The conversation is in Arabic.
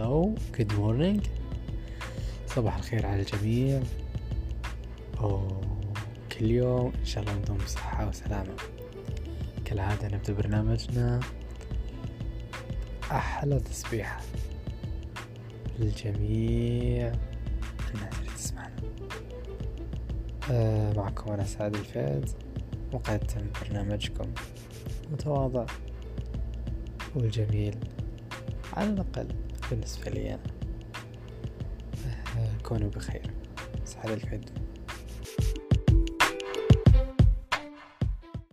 hello good morning. صباح الخير على الجميع. وكل يوم إن شاء الله ندوم بصحة وسلامة. كالعادة نبدأ برنامجنا. أحلى تصبيحة للجميع الناس اللي تسمعنا. آه معكم أنا سعد الفيض مقدم برنامجكم متواضع والجميل على الأقل. بالنسبة لي أنا. آه كونوا بخير. سعد الفيض